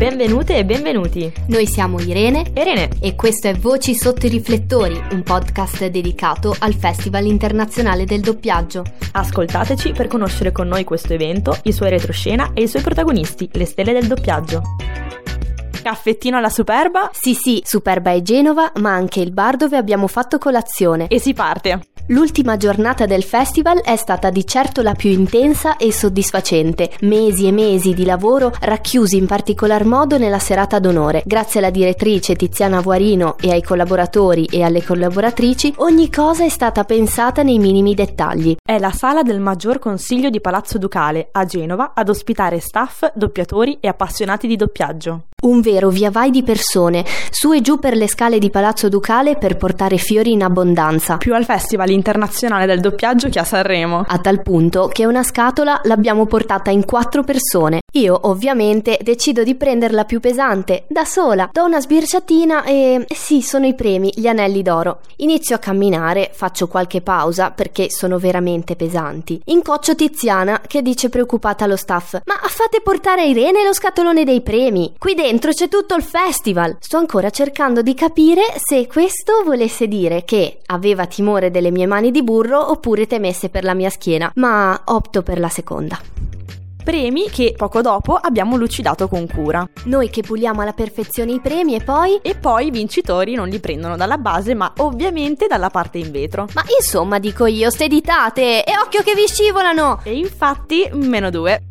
Benvenute e benvenuti. Noi siamo Irene e Rene e questo è Voci sotto i riflettori, un podcast dedicato al Festival internazionale del doppiaggio. Ascoltateci per conoscere con noi questo evento, i suoi retroscena e i suoi protagonisti, le stelle del doppiaggio. Caffettino alla Superba? Sì, sì, Superba e Genova, ma anche il bar dove abbiamo fatto colazione. E si parte! L'ultima giornata del festival è stata di certo la più intensa e soddisfacente, mesi e mesi di lavoro racchiusi in particolar modo nella serata d'onore. Grazie alla direttrice Tiziana Vuarino e ai collaboratori e alle collaboratrici, ogni cosa è stata pensata nei minimi dettagli. È la sala del maggior consiglio di Palazzo Ducale a Genova ad ospitare staff, doppiatori e appassionati di doppiaggio. Un vero via vai di persone, su e giù per le scale di Palazzo Ducale per portare fiori in abbondanza. Più al Festival internazionale del doppiaggio che a Sanremo. A tal punto che una scatola l'abbiamo portata in quattro persone. Io ovviamente decido di prenderla più pesante, da sola, do una sbirciatina e... sì, sono i premi, gli anelli d'oro. Inizio a camminare, faccio qualche pausa perché sono veramente pesanti. Incoccio Tiziana che dice preoccupata allo staff: Ma fate portare a Irene lo scatolone dei premi. Qui dentro c'è tutto il festival. Sto ancora cercando di capire se questo volesse dire che aveva timore delle mie mani di burro oppure temesse per la mia schiena, ma opto per la seconda. Premi che poco dopo abbiamo lucidato con cura. Noi che puliamo alla perfezione i premi e poi... E poi i vincitori non li prendono dalla base ma ovviamente dalla parte in vetro. Ma insomma dico io, ste ditate e occhio che vi scivolano! E infatti meno due.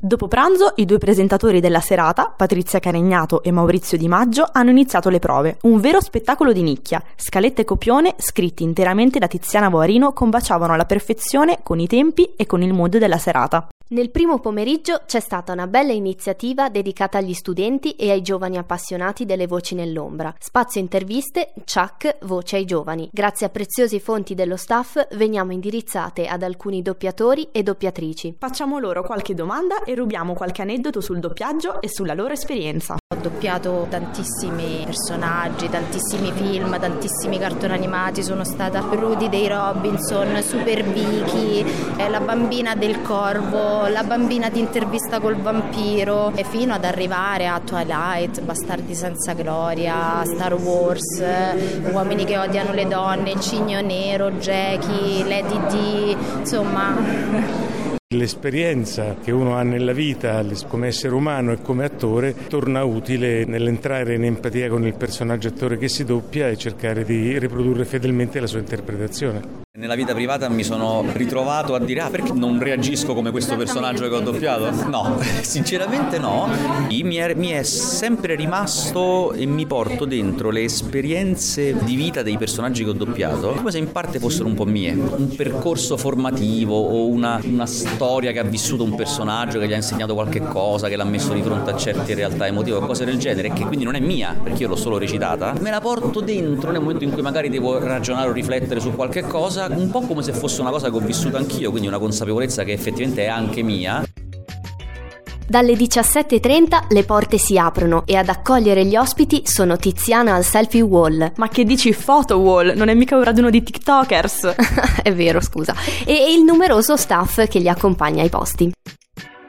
Dopo pranzo, i due presentatori della serata, Patrizia Caregnato e Maurizio Di Maggio, hanno iniziato le prove. Un vero spettacolo di nicchia. Scaletta e copione, scritti interamente da Tiziana Boarino, combaciavano alla perfezione con i tempi e con il mood della serata. Nel primo pomeriggio c'è stata una bella iniziativa dedicata agli studenti e ai giovani appassionati delle voci nell'ombra. Spazio interviste, Chuck, voce ai giovani. Grazie a preziosi fonti dello staff veniamo indirizzate ad alcuni doppiatori e doppiatrici. Facciamo loro qualche domanda e rubiamo qualche aneddoto sul doppiaggio e sulla loro esperienza. Ho doppiato tantissimi personaggi, tantissimi film, tantissimi cartoni animati, sono stata Rudy dei Robinson, Super Vicky, eh, la bambina del corvo, la bambina di intervista col vampiro e fino ad arrivare a Twilight, Bastardi senza gloria, Star Wars, Uomini che odiano le donne, Cigno Nero, Jackie, Lady D, insomma L'esperienza che uno ha nella vita come essere umano e come attore torna utile nell'entrare in empatia con il personaggio attore che si doppia e cercare di riprodurre fedelmente la sua interpretazione. Nella vita privata mi sono ritrovato a dire ah perché non reagisco come questo personaggio che ho doppiato? No, sinceramente no. Mi è, mi è, sempre rimasto e mi porto dentro le esperienze di vita dei personaggi che ho doppiato come se in parte fossero un po' mie. Un percorso formativo o una, una storia che ha vissuto un personaggio che gli ha insegnato qualche cosa, che l'ha messo di fronte a certe realtà emotive o cose del genere che quindi non è mia perché io l'ho solo recitata. Me la porto dentro nel momento in cui magari devo ragionare o riflettere su qualche cosa un po' come se fosse una cosa che ho vissuto anch'io, quindi una consapevolezza che effettivamente è anche mia. Dalle 17.30 le porte si aprono e ad accogliere gli ospiti sono Tiziana al selfie wall. Ma che dici photo wall? Non è mica un raduno di TikTokers. è vero, scusa. E il numeroso staff che li accompagna ai posti.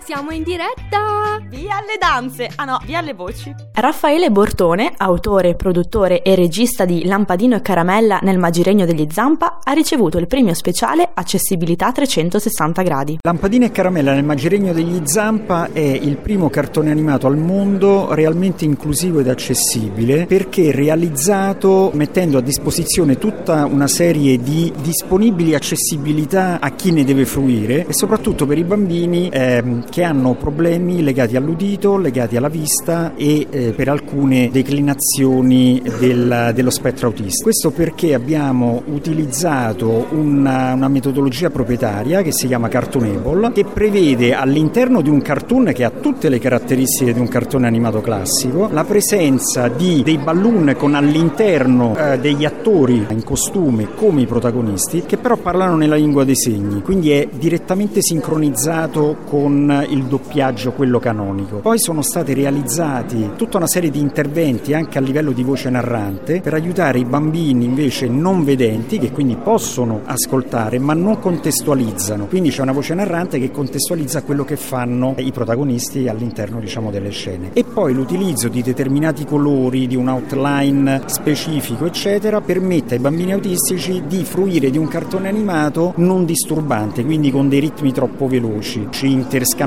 Siamo in diretta! Via alle danze! Ah no, via alle voci! Raffaele Bortone, autore, produttore e regista di Lampadino e Caramella nel Magiregno degli Zampa, ha ricevuto il premio speciale Accessibilità 360 gradi. Lampadino e Caramella nel Magiregno degli Zampa è il primo cartone animato al mondo realmente inclusivo ed accessibile perché realizzato mettendo a disposizione tutta una serie di disponibili accessibilità a chi ne deve fruire e soprattutto per i bambini ehm, che hanno problemi legati all'udito, legati alla vista e eh, per alcune declinazioni del, dello spettro autistico. Questo perché abbiamo utilizzato una, una metodologia proprietaria che si chiama Cartoonable che prevede all'interno di un cartoon che ha tutte le caratteristiche di un cartone animato classico la presenza di dei balloon con all'interno eh, degli attori in costume come i protagonisti che però parlano nella lingua dei segni, quindi è direttamente sincronizzato con il doppiaggio, quello canonico. Poi sono stati realizzati tutta una serie di interventi anche a livello di voce narrante per aiutare i bambini invece non vedenti che quindi possono ascoltare ma non contestualizzano. Quindi c'è una voce narrante che contestualizza quello che fanno i protagonisti all'interno diciamo delle scene. E poi l'utilizzo di determinati colori, di un outline specifico eccetera permette ai bambini autistici di fruire di un cartone animato non disturbante, quindi con dei ritmi troppo veloci. Ci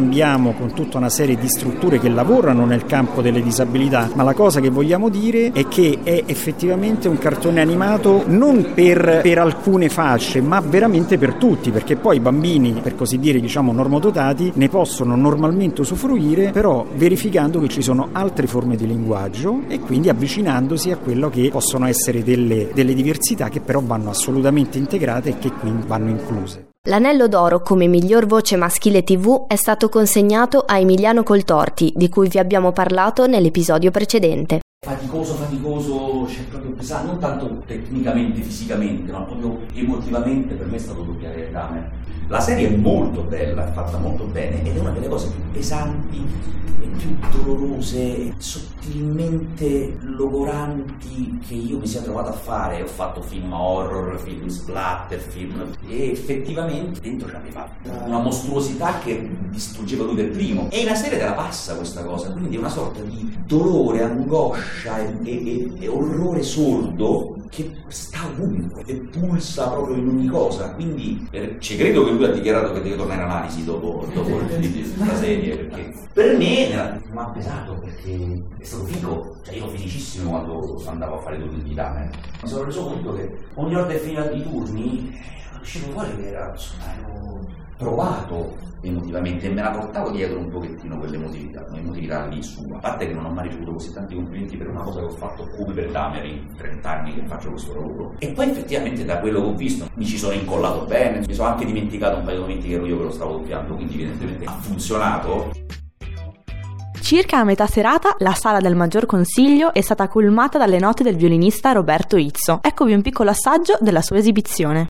interscambiamo con tutta una serie di strutture che lavorano nel campo delle disabilità, ma la cosa che vogliamo dire è che è effettivamente un cartone animato non per, per alcune fasce, ma veramente per tutti, perché poi i bambini, per così dire, diciamo normodotati, ne possono normalmente usufruire, però verificando che ci sono altre forme di linguaggio e quindi avvicinandosi a quello che possono essere delle, delle diversità che però vanno assolutamente integrate e che quindi vanno incluse. L'anello d'oro come miglior voce maschile TV è stato consegnato a Emiliano Coltorti, di cui vi abbiamo parlato nell'episodio precedente. Faticoso, faticoso, c'è proprio pesante, non tanto tecnicamente, fisicamente, ma proprio emotivamente per me è stato doppiare Dahmer. La serie è molto bella, è fatta molto bene ed è una delle cose più pesanti e più dolorose sottilmente logoranti che io mi sia trovato a fare. Ho fatto film horror, film splatter, film e effettivamente dentro c'aveva una mostruosità che distruggeva lui per primo. E la serie te la passa questa cosa, quindi è una sorta di dolore, angoscia e, e, e orrore sordo che sta ovunque e pulsa proprio in ogni cosa. Quindi eh, ci credo che lui ha dichiarato che deve tornare in analisi dopo, dopo la serie, perché per me mi ha pesato perché è stato figo, cioè io felicissimo quando andavo a fare tutti i dame. Mi sono reso conto che ogni volta che finiva di turni eh, uscivo fuori che era, insomma, ero provato emotivamente e me la portavo dietro un pochettino quell'emotività, un'emotività lì su, a parte che non ho mai ricevuto così tanti complimenti per una cosa che ho fatto come per Damer in 30 anni che faccio questo lavoro. E poi effettivamente da quello che ho visto mi ci sono incollato bene, mi sono anche dimenticato un paio di momenti che ero io che lo stavo doppiando, quindi evidentemente ha funzionato. Circa a metà serata, la sala del maggior consiglio è stata colmata dalle note del violinista Roberto Izzo. Eccovi un piccolo assaggio della sua esibizione.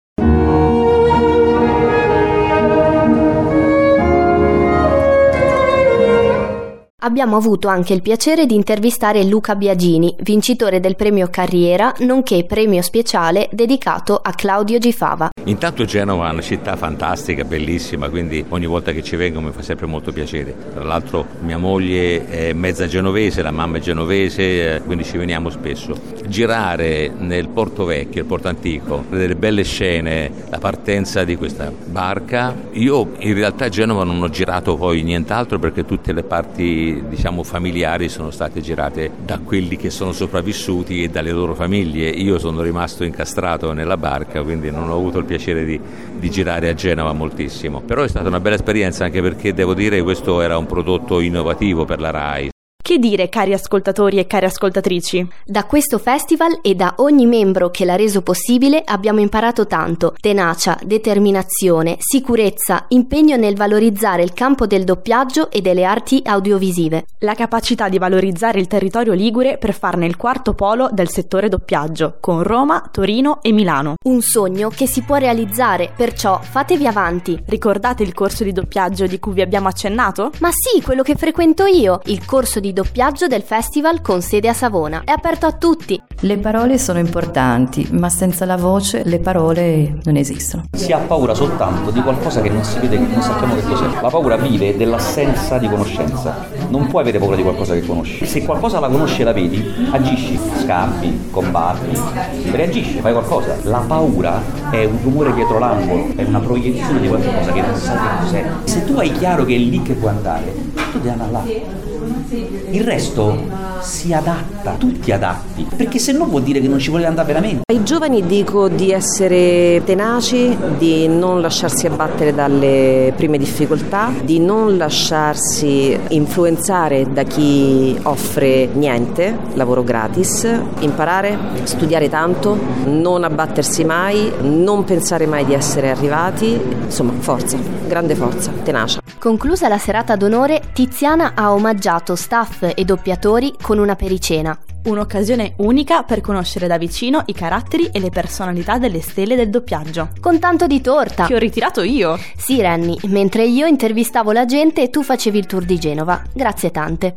Abbiamo avuto anche il piacere di intervistare Luca Biagini, vincitore del premio Carriera, nonché premio speciale dedicato a Claudio Gifava. Intanto Genova è una città fantastica, bellissima, quindi ogni volta che ci vengo mi fa sempre molto piacere. Tra l'altro mia moglie è mezza genovese, la mamma è genovese, eh, quindi ci veniamo spesso. Girare nel Porto Vecchio, il Porto Antico, delle belle scene, la partenza di questa barca. Io in realtà a Genova non ho girato poi nient'altro perché tutte le parti diciamo familiari sono state girate da quelli che sono sopravvissuti e dalle loro famiglie. Io sono rimasto incastrato nella barca, quindi non ho avuto il piacere di, di girare a Genova moltissimo. Però è stata una bella esperienza anche perché devo dire che questo era un prodotto innovativo per la RAI. Che dire, cari ascoltatori e cari ascoltatrici? Da questo festival e da ogni membro che l'ha reso possibile abbiamo imparato tanto: tenacia, determinazione, sicurezza, impegno nel valorizzare il campo del doppiaggio e delle arti audiovisive. La capacità di valorizzare il territorio ligure per farne il quarto polo del settore doppiaggio, con Roma, Torino e Milano. Un sogno che si può realizzare, perciò fatevi avanti. Ricordate il corso di doppiaggio di cui vi abbiamo accennato? Ma sì, quello che frequento io, il corso di doppiaggio del festival con sede a Savona. È aperto a tutti. Le parole sono importanti, ma senza la voce le parole non esistono. Si ha paura soltanto di qualcosa che non si vede, che non sappiamo che cos'è. La paura vive dell'assenza di conoscenza. Non puoi avere paura di qualcosa che conosci. Se qualcosa la conosci e la vedi, agisci, scampi, combatti, reagisci, fai qualcosa. La paura è un rumore dietro l'angolo, è una proiezione di qualcosa che non sai che cos'è. Se tu hai chiaro che è lì che puoi andare, tu devi andare là. Il resto si adatta, tutti adatti, perché se no vuol dire che non ci volete andare veramente. Ai giovani dico di essere tenaci, di non lasciarsi abbattere dalle prime difficoltà, di non lasciarsi influenzare da chi offre niente, lavoro gratis, imparare, studiare tanto, non abbattersi mai, non pensare mai di essere arrivati, insomma forza, grande forza, tenacia. Conclusa la serata d'onore, Tiziana ha omaggiato staff e doppiatori con una pericena. Un'occasione unica per conoscere da vicino i caratteri e le personalità delle stelle del doppiaggio. Con tanto di torta. Che ho ritirato io. Sì, Renny, mentre io intervistavo la gente e tu facevi il tour di Genova. Grazie tante.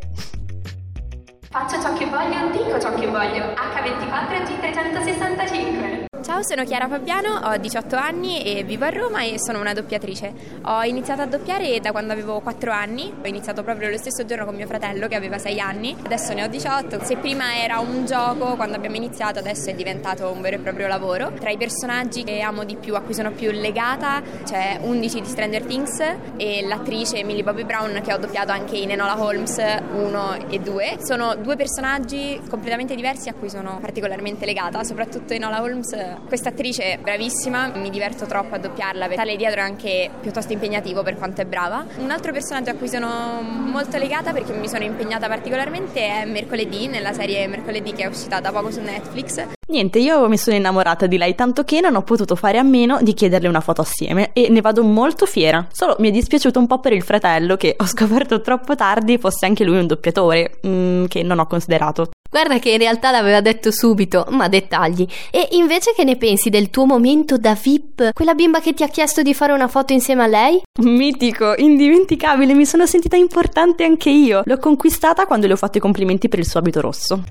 Faccio ciò che voglio, dico ciò che voglio. H24 G365. Ciao, sono Chiara Fabiano, ho 18 anni e vivo a Roma e sono una doppiatrice. Ho iniziato a doppiare da quando avevo 4 anni, ho iniziato proprio lo stesso giorno con mio fratello che aveva 6 anni, adesso ne ho 18. Se prima era un gioco quando abbiamo iniziato, adesso è diventato un vero e proprio lavoro. Tra i personaggi che amo di più, a cui sono più legata, c'è 11 di Stranger Things e l'attrice Millie Bobby Brown che ho doppiato anche in Enola Holmes 1 e 2. Sono due personaggi completamente diversi a cui sono particolarmente legata, soprattutto Enola Holmes questa attrice è bravissima, mi diverto troppo a doppiarla, stare dietro è anche piuttosto impegnativo per quanto è brava. Un altro personaggio a cui sono molto legata perché mi sono impegnata particolarmente è Mercoledì, nella serie Mercoledì che è uscita da poco su Netflix. Niente, io mi sono innamorata di lei tanto che non ho potuto fare a meno di chiederle una foto assieme e ne vado molto fiera. Solo mi è dispiaciuto un po' per il fratello che ho scoperto troppo tardi fosse anche lui un doppiatore, mm, che non ho considerato. Guarda che in realtà l'aveva detto subito, ma dettagli. E invece che ne pensi del tuo momento da VIP? Quella bimba che ti ha chiesto di fare una foto insieme a lei? Mitico, indimenticabile, mi sono sentita importante anche io. L'ho conquistata quando le ho fatto i complimenti per il suo abito rosso.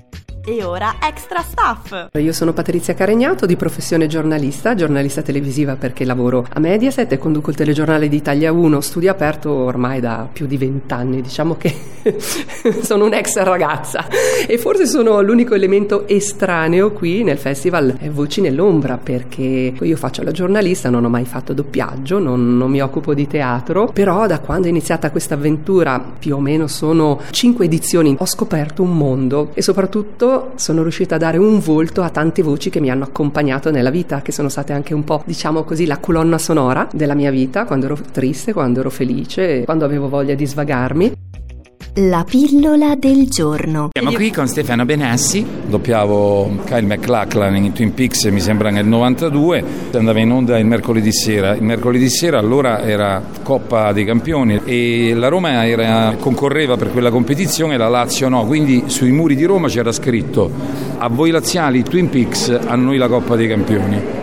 E ora extra staff. Io sono Patrizia Caregnato, di professione giornalista, giornalista televisiva perché lavoro a Mediaset e conduco il telegiornale di Italia 1, studio aperto ormai da più di vent'anni, diciamo che sono un'ex ragazza e forse sono l'unico elemento estraneo qui nel festival Voci nell'ombra perché io faccio la giornalista, non ho mai fatto doppiaggio, non, non mi occupo di teatro, però da quando è iniziata questa avventura, più o meno sono cinque edizioni, ho scoperto un mondo e soprattutto sono riuscita a dare un volto a tante voci che mi hanno accompagnato nella vita, che sono state anche un po', diciamo così, la colonna sonora della mia vita, quando ero triste, quando ero felice, quando avevo voglia di svagarmi. La pillola del giorno. Siamo qui con Stefano Benassi. Doppiavo Kyle McLachlan in Twin Peaks, mi sembra nel 92. Andava in onda il mercoledì sera. Il mercoledì sera allora era Coppa dei Campioni e la Roma era, concorreva per quella competizione, la Lazio no. Quindi sui muri di Roma c'era scritto a voi laziali Twin Peaks, a noi la Coppa dei Campioni.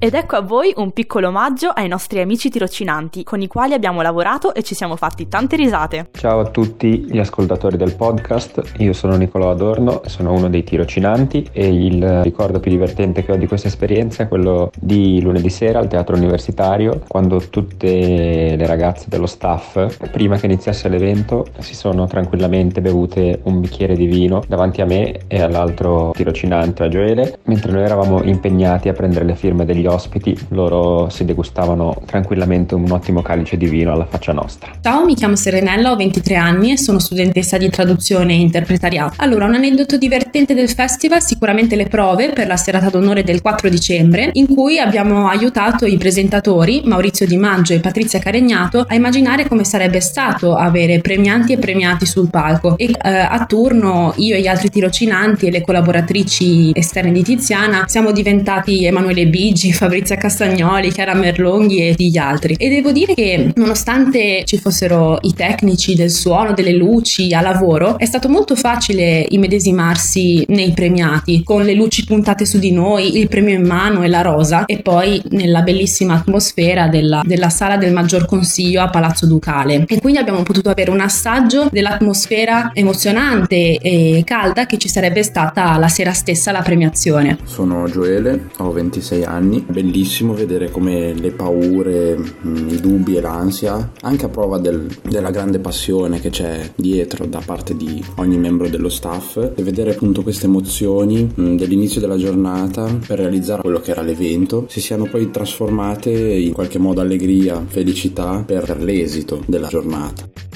Ed ecco a voi un piccolo omaggio ai nostri amici tirocinanti, con i quali abbiamo lavorato e ci siamo fatti tante risate. Ciao a tutti gli ascoltatori del podcast, io sono Nicolò Adorno, sono uno dei tirocinanti e il ricordo più divertente che ho di questa esperienza è quello di lunedì sera al teatro universitario, quando tutte le ragazze dello staff, prima che iniziasse l'evento, si sono tranquillamente bevute un bicchiere di vino davanti a me e all'altro tirocinante, a Gioele, mentre noi eravamo impegnati a prendere le firme degli ospiti, loro si degustavano tranquillamente un ottimo calice di vino alla faccia nostra. Ciao, mi chiamo Serenella, ho 23 anni e sono studentessa di traduzione e interpretariato. Allora, un aneddoto divertente del festival, sicuramente le prove per la serata d'onore del 4 dicembre, in cui abbiamo aiutato i presentatori, Maurizio Di Maggio e Patrizia Caregnato, a immaginare come sarebbe stato avere premianti e premiati sul palco. E eh, a turno io e gli altri tirocinanti e le collaboratrici esterne di Tiziana siamo diventati Emanuele Bigi, Fabrizia Castagnoli, Chiara Merlonghi e gli altri. E devo dire che nonostante ci fossero i tecnici del suono, delle luci a lavoro, è stato molto facile immedesimarsi nei premiati, con le luci puntate su di noi, il premio in mano e la rosa, e poi nella bellissima atmosfera della, della sala del maggior consiglio a Palazzo Ducale. E quindi abbiamo potuto avere un assaggio dell'atmosfera emozionante e calda che ci sarebbe stata la sera stessa alla premiazione. Sono Gioele, ho 26 anni bellissimo vedere come le paure, mm, i dubbi e l'ansia, anche a prova del, della grande passione che c'è dietro da parte di ogni membro dello staff, e vedere appunto queste emozioni mm, dell'inizio della giornata per realizzare quello che era l'evento, si siano poi trasformate in qualche modo allegria, felicità per l'esito della giornata.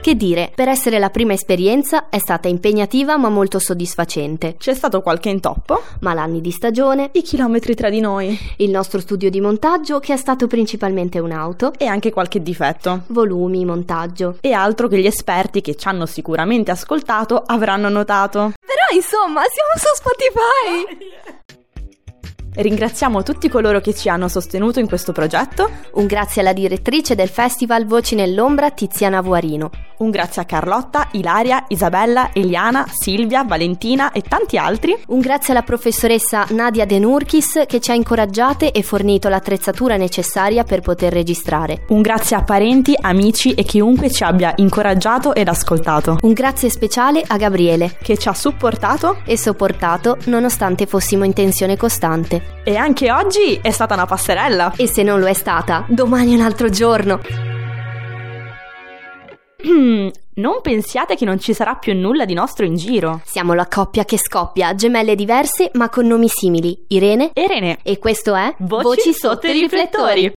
Che dire, per essere la prima esperienza è stata impegnativa ma molto soddisfacente. C'è stato qualche intoppo? Malanni di stagione, i chilometri tra di noi, il nostro studio di montaggio che è stato principalmente un'auto e anche qualche difetto, volumi, montaggio e altro che gli esperti che ci hanno sicuramente ascoltato avranno notato. Però insomma, siamo su Spotify! Ringraziamo tutti coloro che ci hanno sostenuto in questo progetto. Un grazie alla direttrice del festival Voci nell'ombra, Tiziana Vuarino. Un grazie a Carlotta, Ilaria, Isabella, Eliana, Silvia, Valentina e tanti altri. Un grazie alla professoressa Nadia De Nurkis che ci ha incoraggiate e fornito l'attrezzatura necessaria per poter registrare. Un grazie a parenti, amici e chiunque ci abbia incoraggiato ed ascoltato. Un grazie speciale a Gabriele che ci ha supportato e sopportato nonostante fossimo in tensione costante. E anche oggi è stata una passerella. E se non lo è stata, domani è un altro giorno. Hmm, non pensiate che non ci sarà più nulla di nostro in giro. Siamo la coppia che scoppia, gemelle diverse ma con nomi simili, Irene e Rene. E questo è Voci, Voci sotto i riflettori.